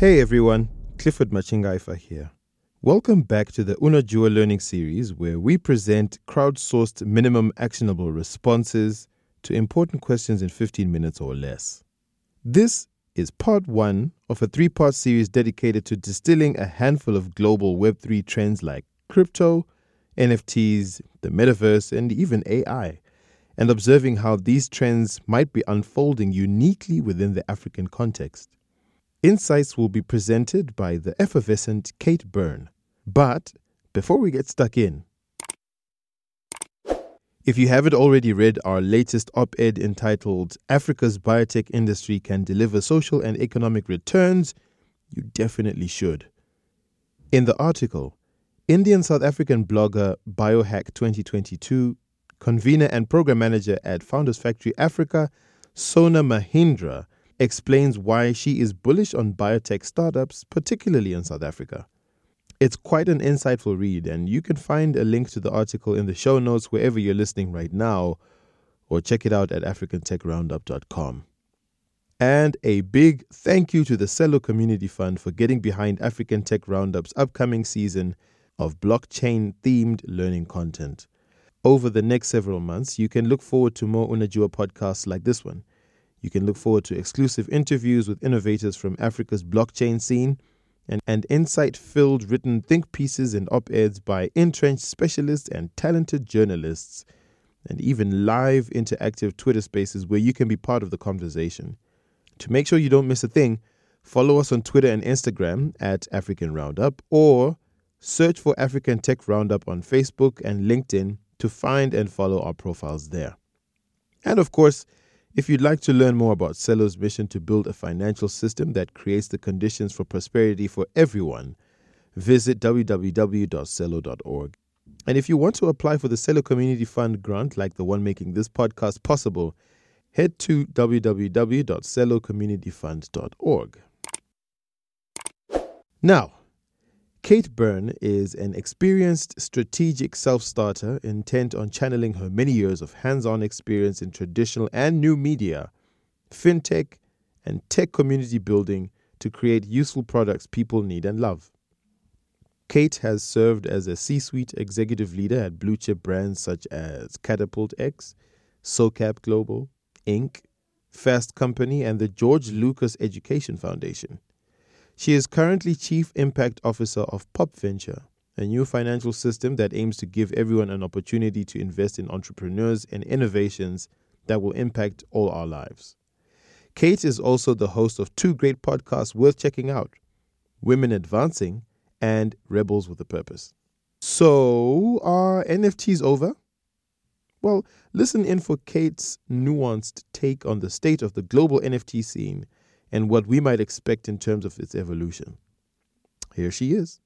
Hey everyone, Clifford Machingaifa here. Welcome back to the Unajua Learning Series, where we present crowdsourced minimum actionable responses to important questions in 15 minutes or less. This is part one of a three part series dedicated to distilling a handful of global Web3 trends like crypto, NFTs, the metaverse, and even AI, and observing how these trends might be unfolding uniquely within the African context. Insights will be presented by the effervescent Kate Byrne. But before we get stuck in, if you haven't already read our latest op ed entitled Africa's Biotech Industry Can Deliver Social and Economic Returns, you definitely should. In the article, Indian South African blogger Biohack 2022, convener and program manager at Founders Factory Africa, Sona Mahindra, explains why she is bullish on biotech startups, particularly in South Africa. It's quite an insightful read, and you can find a link to the article in the show notes wherever you're listening right now, or check it out at africantechroundup.com. And a big thank you to the Celo Community Fund for getting behind African Tech Roundup's upcoming season of blockchain themed learning content. Over the next several months, you can look forward to more Unajua podcasts like this one. You can look forward to exclusive interviews with innovators from Africa's blockchain scene and, and insight filled written think pieces and op eds by entrenched specialists and talented journalists, and even live interactive Twitter spaces where you can be part of the conversation. To make sure you don't miss a thing, follow us on Twitter and Instagram at African Roundup or search for African Tech Roundup on Facebook and LinkedIn to find and follow our profiles there. And of course, if you'd like to learn more about Celo's mission to build a financial system that creates the conditions for prosperity for everyone, visit www.celo.org. And if you want to apply for the Celo Community Fund grant like the one making this podcast possible, head to www.celocommunityfund.org. Now, Kate Byrne is an experienced strategic self starter intent on channeling her many years of hands on experience in traditional and new media, fintech, and tech community building to create useful products people need and love. Kate has served as a C suite executive leader at blue chip brands such as Catapult X, SOCAP Global, Inc., Fast Company, and the George Lucas Education Foundation. She is currently Chief Impact Officer of Pop Venture, a new financial system that aims to give everyone an opportunity to invest in entrepreneurs and innovations that will impact all our lives. Kate is also the host of two great podcasts worth checking out Women Advancing and Rebels with a Purpose. So, are NFTs over? Well, listen in for Kate's nuanced take on the state of the global NFT scene and what we might expect in terms of its evolution. Here she is.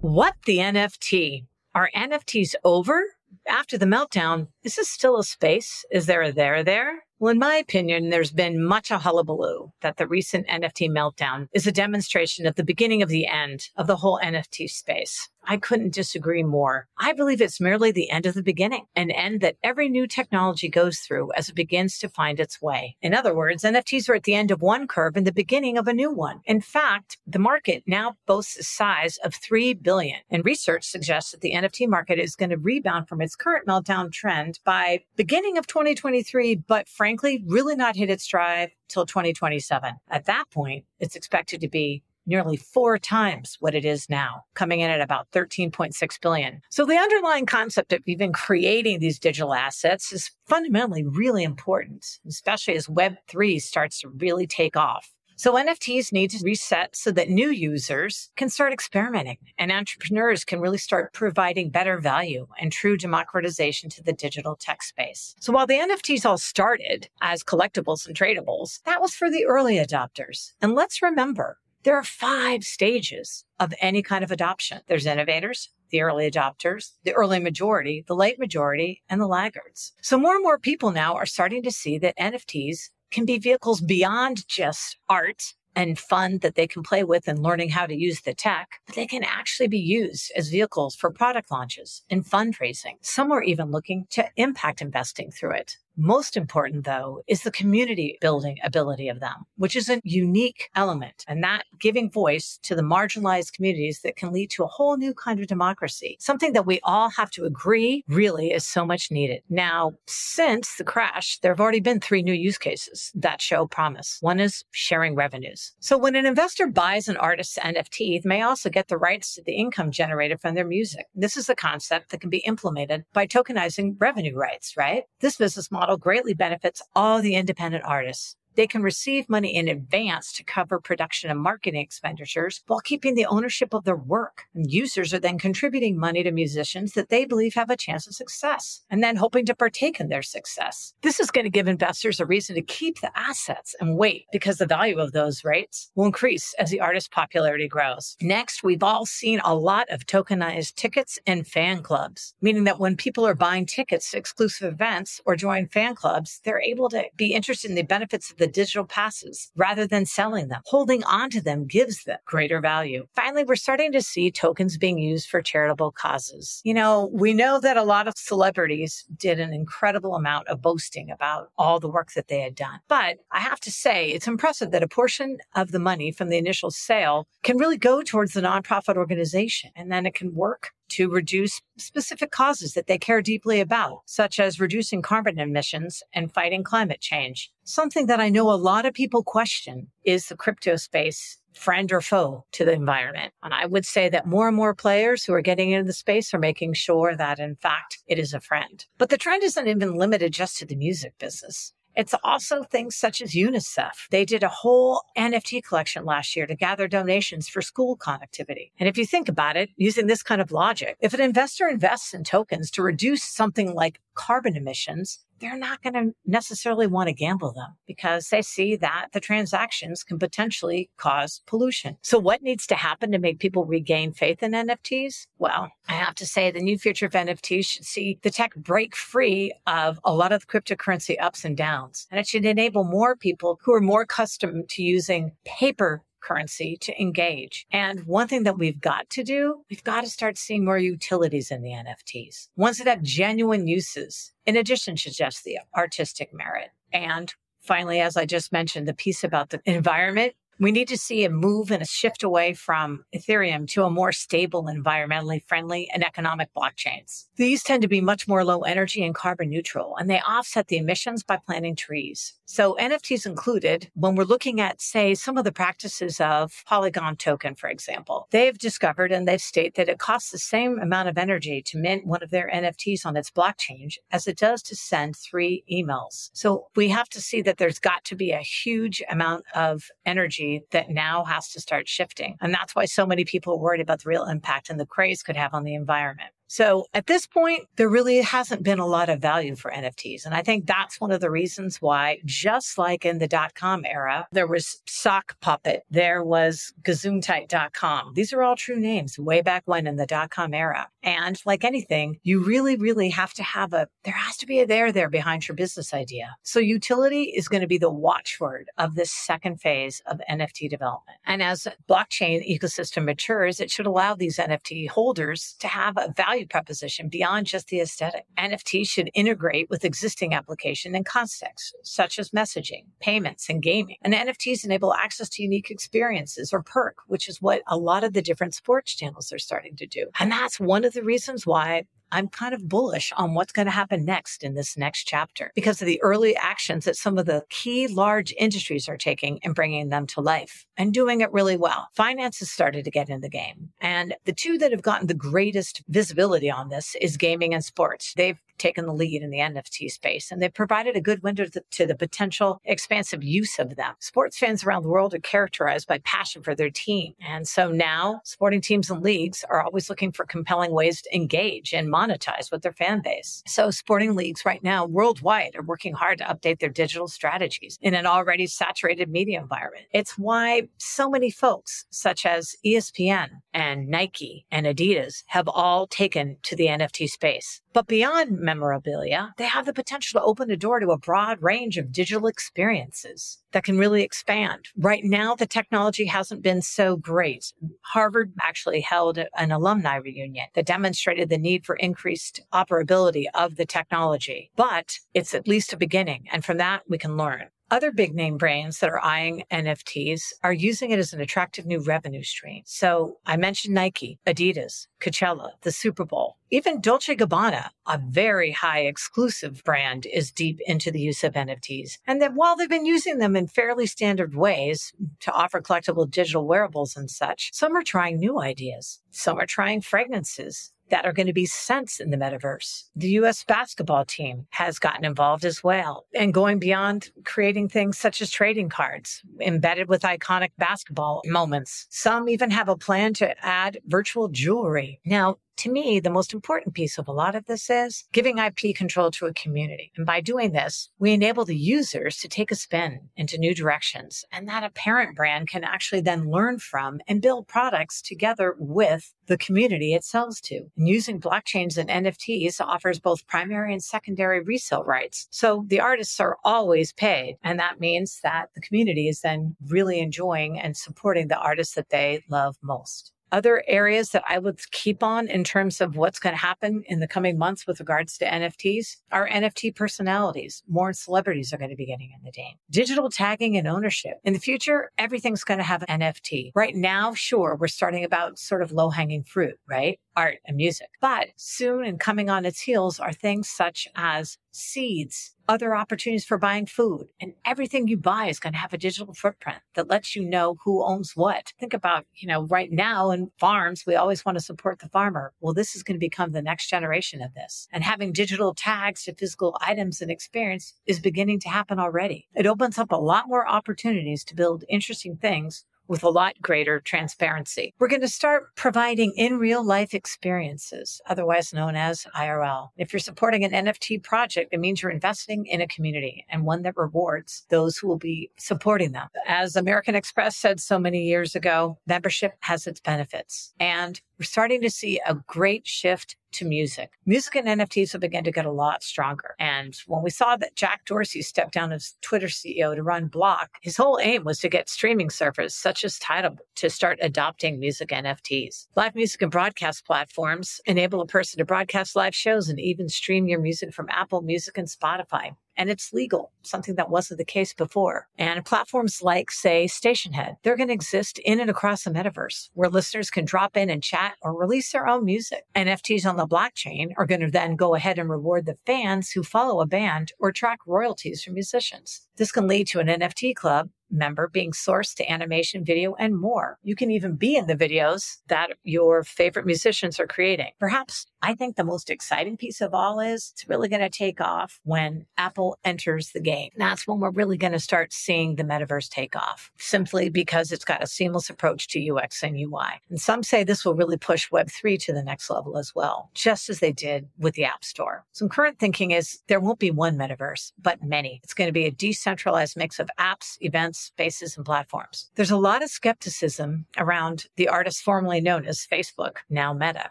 What the NFT? Are NFTs over? After the meltdown, is this still a space? Is there a there there? Well, in my opinion, there's been much a hullabaloo that the recent NFT meltdown is a demonstration of the beginning of the end of the whole NFT space. I couldn't disagree more. I believe it's merely the end of the beginning, an end that every new technology goes through as it begins to find its way. In other words, NFTs are at the end of one curve and the beginning of a new one. In fact, the market now boasts a size of 3 billion, and research suggests that the NFT market is going to rebound from its current meltdown trend by beginning of 2023, but frankly, really not hit its stride till 2027. At that point, it's expected to be nearly four times what it is now, coming in at about 13.6 billion. So the underlying concept of even creating these digital assets is fundamentally really important, especially as Web3 starts to really take off. So NFTs need to reset so that new users can start experimenting and entrepreneurs can really start providing better value and true democratization to the digital tech space. So while the NFTs all started as collectibles and tradables, that was for the early adopters. And let's remember, there are five stages of any kind of adoption. There's innovators, the early adopters, the early majority, the late majority, and the laggards. So more and more people now are starting to see that NFTs can be vehicles beyond just art and fun that they can play with and learning how to use the tech, but they can actually be used as vehicles for product launches and fundraising. Some are even looking to impact investing through it. Most important, though, is the community building ability of them, which is a unique element, and that giving voice to the marginalized communities that can lead to a whole new kind of democracy. Something that we all have to agree really is so much needed. Now, since the crash, there have already been three new use cases that show promise. One is sharing revenues. So when an investor buys an artist's NFT, they may also get the rights to the income generated from their music. This is a concept that can be implemented by tokenizing revenue rights, right? This business model model greatly benefits all the independent artists. They can receive money in advance to cover production and marketing expenditures while keeping the ownership of their work. And users are then contributing money to musicians that they believe have a chance of success and then hoping to partake in their success. This is going to give investors a reason to keep the assets and wait because the value of those rates will increase as the artist's popularity grows. Next, we've all seen a lot of tokenized tickets and fan clubs, meaning that when people are buying tickets to exclusive events or join fan clubs, they're able to be interested in the benefits of the the digital passes rather than selling them. Holding on to them gives them greater value. Finally, we're starting to see tokens being used for charitable causes. You know, we know that a lot of celebrities did an incredible amount of boasting about all the work that they had done. But I have to say, it's impressive that a portion of the money from the initial sale can really go towards the nonprofit organization and then it can work to reduce specific causes that they care deeply about, such as reducing carbon emissions and fighting climate change. Something that I know a lot of people question is the crypto space friend or foe to the environment. And I would say that more and more players who are getting into the space are making sure that in fact it is a friend. But the trend isn't even limited just to the music business. It's also things such as UNICEF. They did a whole NFT collection last year to gather donations for school connectivity. And if you think about it, using this kind of logic, if an investor invests in tokens to reduce something like carbon emissions, they're not going to necessarily want to gamble them because they see that the transactions can potentially cause pollution. So what needs to happen to make people regain faith in NFTs? Well, I have to say the new future of NFTs should see the tech break free of a lot of cryptocurrency ups and downs. And it should enable more people who are more accustomed to using paper currency to engage. And one thing that we've got to do, we've got to start seeing more utilities in the NFTs, ones that have genuine uses, in addition to just the artistic merit. And finally, as I just mentioned, the piece about the environment we need to see a move and a shift away from Ethereum to a more stable, environmentally friendly and economic blockchains. These tend to be much more low energy and carbon neutral, and they offset the emissions by planting trees. So NFTs included, when we're looking at, say, some of the practices of Polygon token, for example, they've discovered and they've stated that it costs the same amount of energy to mint one of their NFTs on its blockchain as it does to send three emails. So we have to see that there's got to be a huge amount of energy technology that now has to start shifting. And that's why so many people are worried about the real impact and the craze could have on the environment. So at this point, there really hasn't been a lot of value for NFTs. And I think that's one of the reasons why, just like in the dot com era, there was Sock Puppet, there was Gesundheit.com. These are all true names way back when in the dot com era. And like anything, you really, really have to have a, there has to be a there there behind your business idea. So utility is going to be the watchword of this second phase of NFT development. And as blockchain ecosystem matures, it should allow these NFT holders to have a value value proposition beyond just the aesthetic. NFTs should integrate with existing application and contexts, such as messaging, payments, and gaming. And NFTs enable access to unique experiences or perk, which is what a lot of the different sports channels are starting to do. And that's one of the reasons why I'm kind of bullish on what's going to happen next in this next chapter because of the early actions that some of the key large industries are taking and bringing them to life and doing it really well. Finance has started to get in the game. And the two that have gotten the greatest visibility on this is gaming and sports. They've taken the lead in the NFT space and they've provided a good window to, to the potential expansive use of them. Sports fans around the world are characterized by passion for their team. And so now sporting teams and leagues are always looking for compelling ways to engage and monetize with their fan base. So sporting leagues right now worldwide are working hard to update their digital strategies in an already saturated media environment. It's why so many folks, such as ESPN and Nike and Adidas have all taken to the NFT space. But beyond memorabilia, they have the potential to open the door to a broad range of digital experiences that can really expand. Right now, the technology hasn't been so great. Harvard actually held an alumni reunion that demonstrated the need for increased operability of the technology, but it's at least a beginning. And from that, we can learn. Other big name brands that are eyeing NFTs are using it as an attractive new revenue stream. So I mentioned Nike, Adidas, Coachella, the Super Bowl, even Dolce Gabbana, a very high exclusive brand, is deep into the use of NFTs. And that while they've been using them in fairly standard ways to offer collectible digital wearables and such, some are trying new ideas. Some are trying fragrances that are going to be scents in the metaverse. The US basketball team has gotten involved as well and going beyond creating things such as trading cards embedded with iconic basketball moments. Some even have a plan to add virtual jewelry. Now, to me, the most important piece of a lot of this is giving IP control to a community. And by doing this, we enable the users to take a spin into new directions and that a parent brand can actually then learn from and build products together with the community it sells to. And using blockchains and NFTs offers both primary and secondary resale rights. So the artists are always paid. And that means that the community is then really enjoying and supporting the artists that they love most other areas that I would keep on in terms of what's going to happen in the coming months with regards to NFTs are NFT personalities. More celebrities are going to be getting in the game. Digital tagging and ownership. In the future, everything's going to have an NFT. Right now, sure, we're starting about sort of low hanging fruit, right? Art and music. But soon and coming on its heels are things such as seeds, other opportunities for buying food. And everything you buy is going to have a digital footprint that lets you know who owns what. Think about, you know, right now in farms, we always want to support the farmer. Well, this is going to become the next generation of this. And having digital tags to physical items and experience is beginning to happen already. It opens up a lot more opportunities to build interesting things with a lot greater transparency. We're going to start providing in real life experiences, otherwise known as IRL. If you're supporting an NFT project, it means you're investing in a community and one that rewards those who will be supporting them. As American Express said so many years ago, membership has its benefits. And we're starting to see a great shift to music. Music and NFTs have begun to get a lot stronger. And when we saw that Jack Dorsey stepped down as Twitter CEO to run Block, his whole aim was to get streaming services such as Tidal to start adopting music NFTs. Live music and broadcast platforms enable a person to broadcast live shows and even stream your music from Apple Music and Spotify and it's legal, something that wasn't the case before. And platforms like, say, Stationhead, they're going to exist in and across the metaverse where listeners can drop in and chat or release their own music. NFTs on the blockchain are going to then go ahead and reward the fans who follow a band or track royalties from musicians. This can lead to an NFT club member being sourced to animation, video, and more. You can even be in the videos that your favorite musicians are creating. Perhaps I think the most exciting piece of all is it's really going to take off when Apple enters the game. That's when we're really going to start seeing the metaverse take off simply because it's got a seamless approach to UX and UI. And some say this will really push Web3 to the next level as well, just as they did with the App Store. Some current thinking is there won't be one metaverse, but many. It's going to be a decentralized mix of apps, events, spaces, and platforms. There's a lot of skepticism around the artist formerly known as Facebook, now Meta,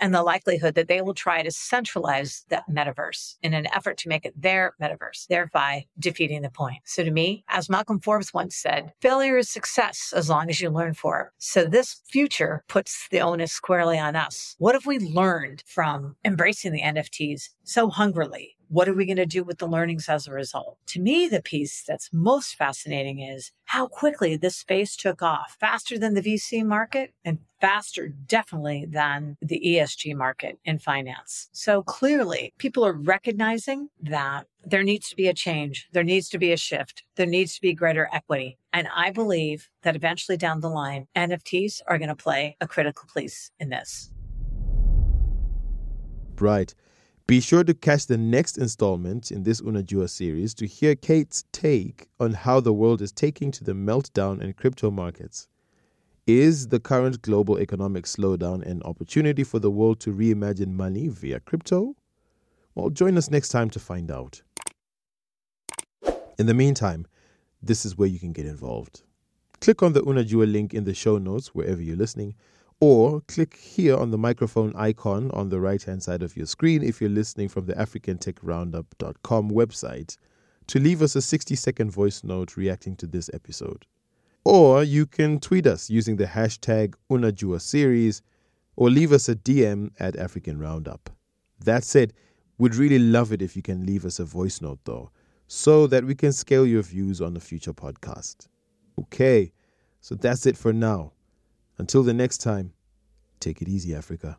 and the likelihood that they will try to centralize that metaverse in an effort to make it their metaverse, thereby defeating the point. So to me, as Malcolm Forbes once said, failure is success as long as you learn for it. So this future puts the onus squarely on us. What have we learned from embracing the NFTs so hungrily? What are we going to do with the learnings as a result? To me, the piece that's most fascinating is how quickly this space took off faster than the VC market and faster, definitely, than the ESG market in finance. So clearly, people are recognizing that there needs to be a change. There needs to be a shift. There needs to be greater equity. And I believe that eventually down the line, NFTs are going to play a critical place in this. Right. Be sure to catch the next installment in this Unajua series to hear Kate's take on how the world is taking to the meltdown in crypto markets. Is the current global economic slowdown an opportunity for the world to reimagine money via crypto? Well, join us next time to find out. In the meantime, this is where you can get involved. Click on the Unajua link in the show notes wherever you're listening or click here on the microphone icon on the right hand side of your screen if you're listening from the africantechroundup.com website to leave us a 60 second voice note reacting to this episode. Or you can tweet us using the hashtag Unajua series or leave us a DM at African Roundup. That said, we'd really love it if you can leave us a voice note though, so that we can scale your views on a future podcast. Okay, so that's it for now. Until the next time, take it easy, Africa.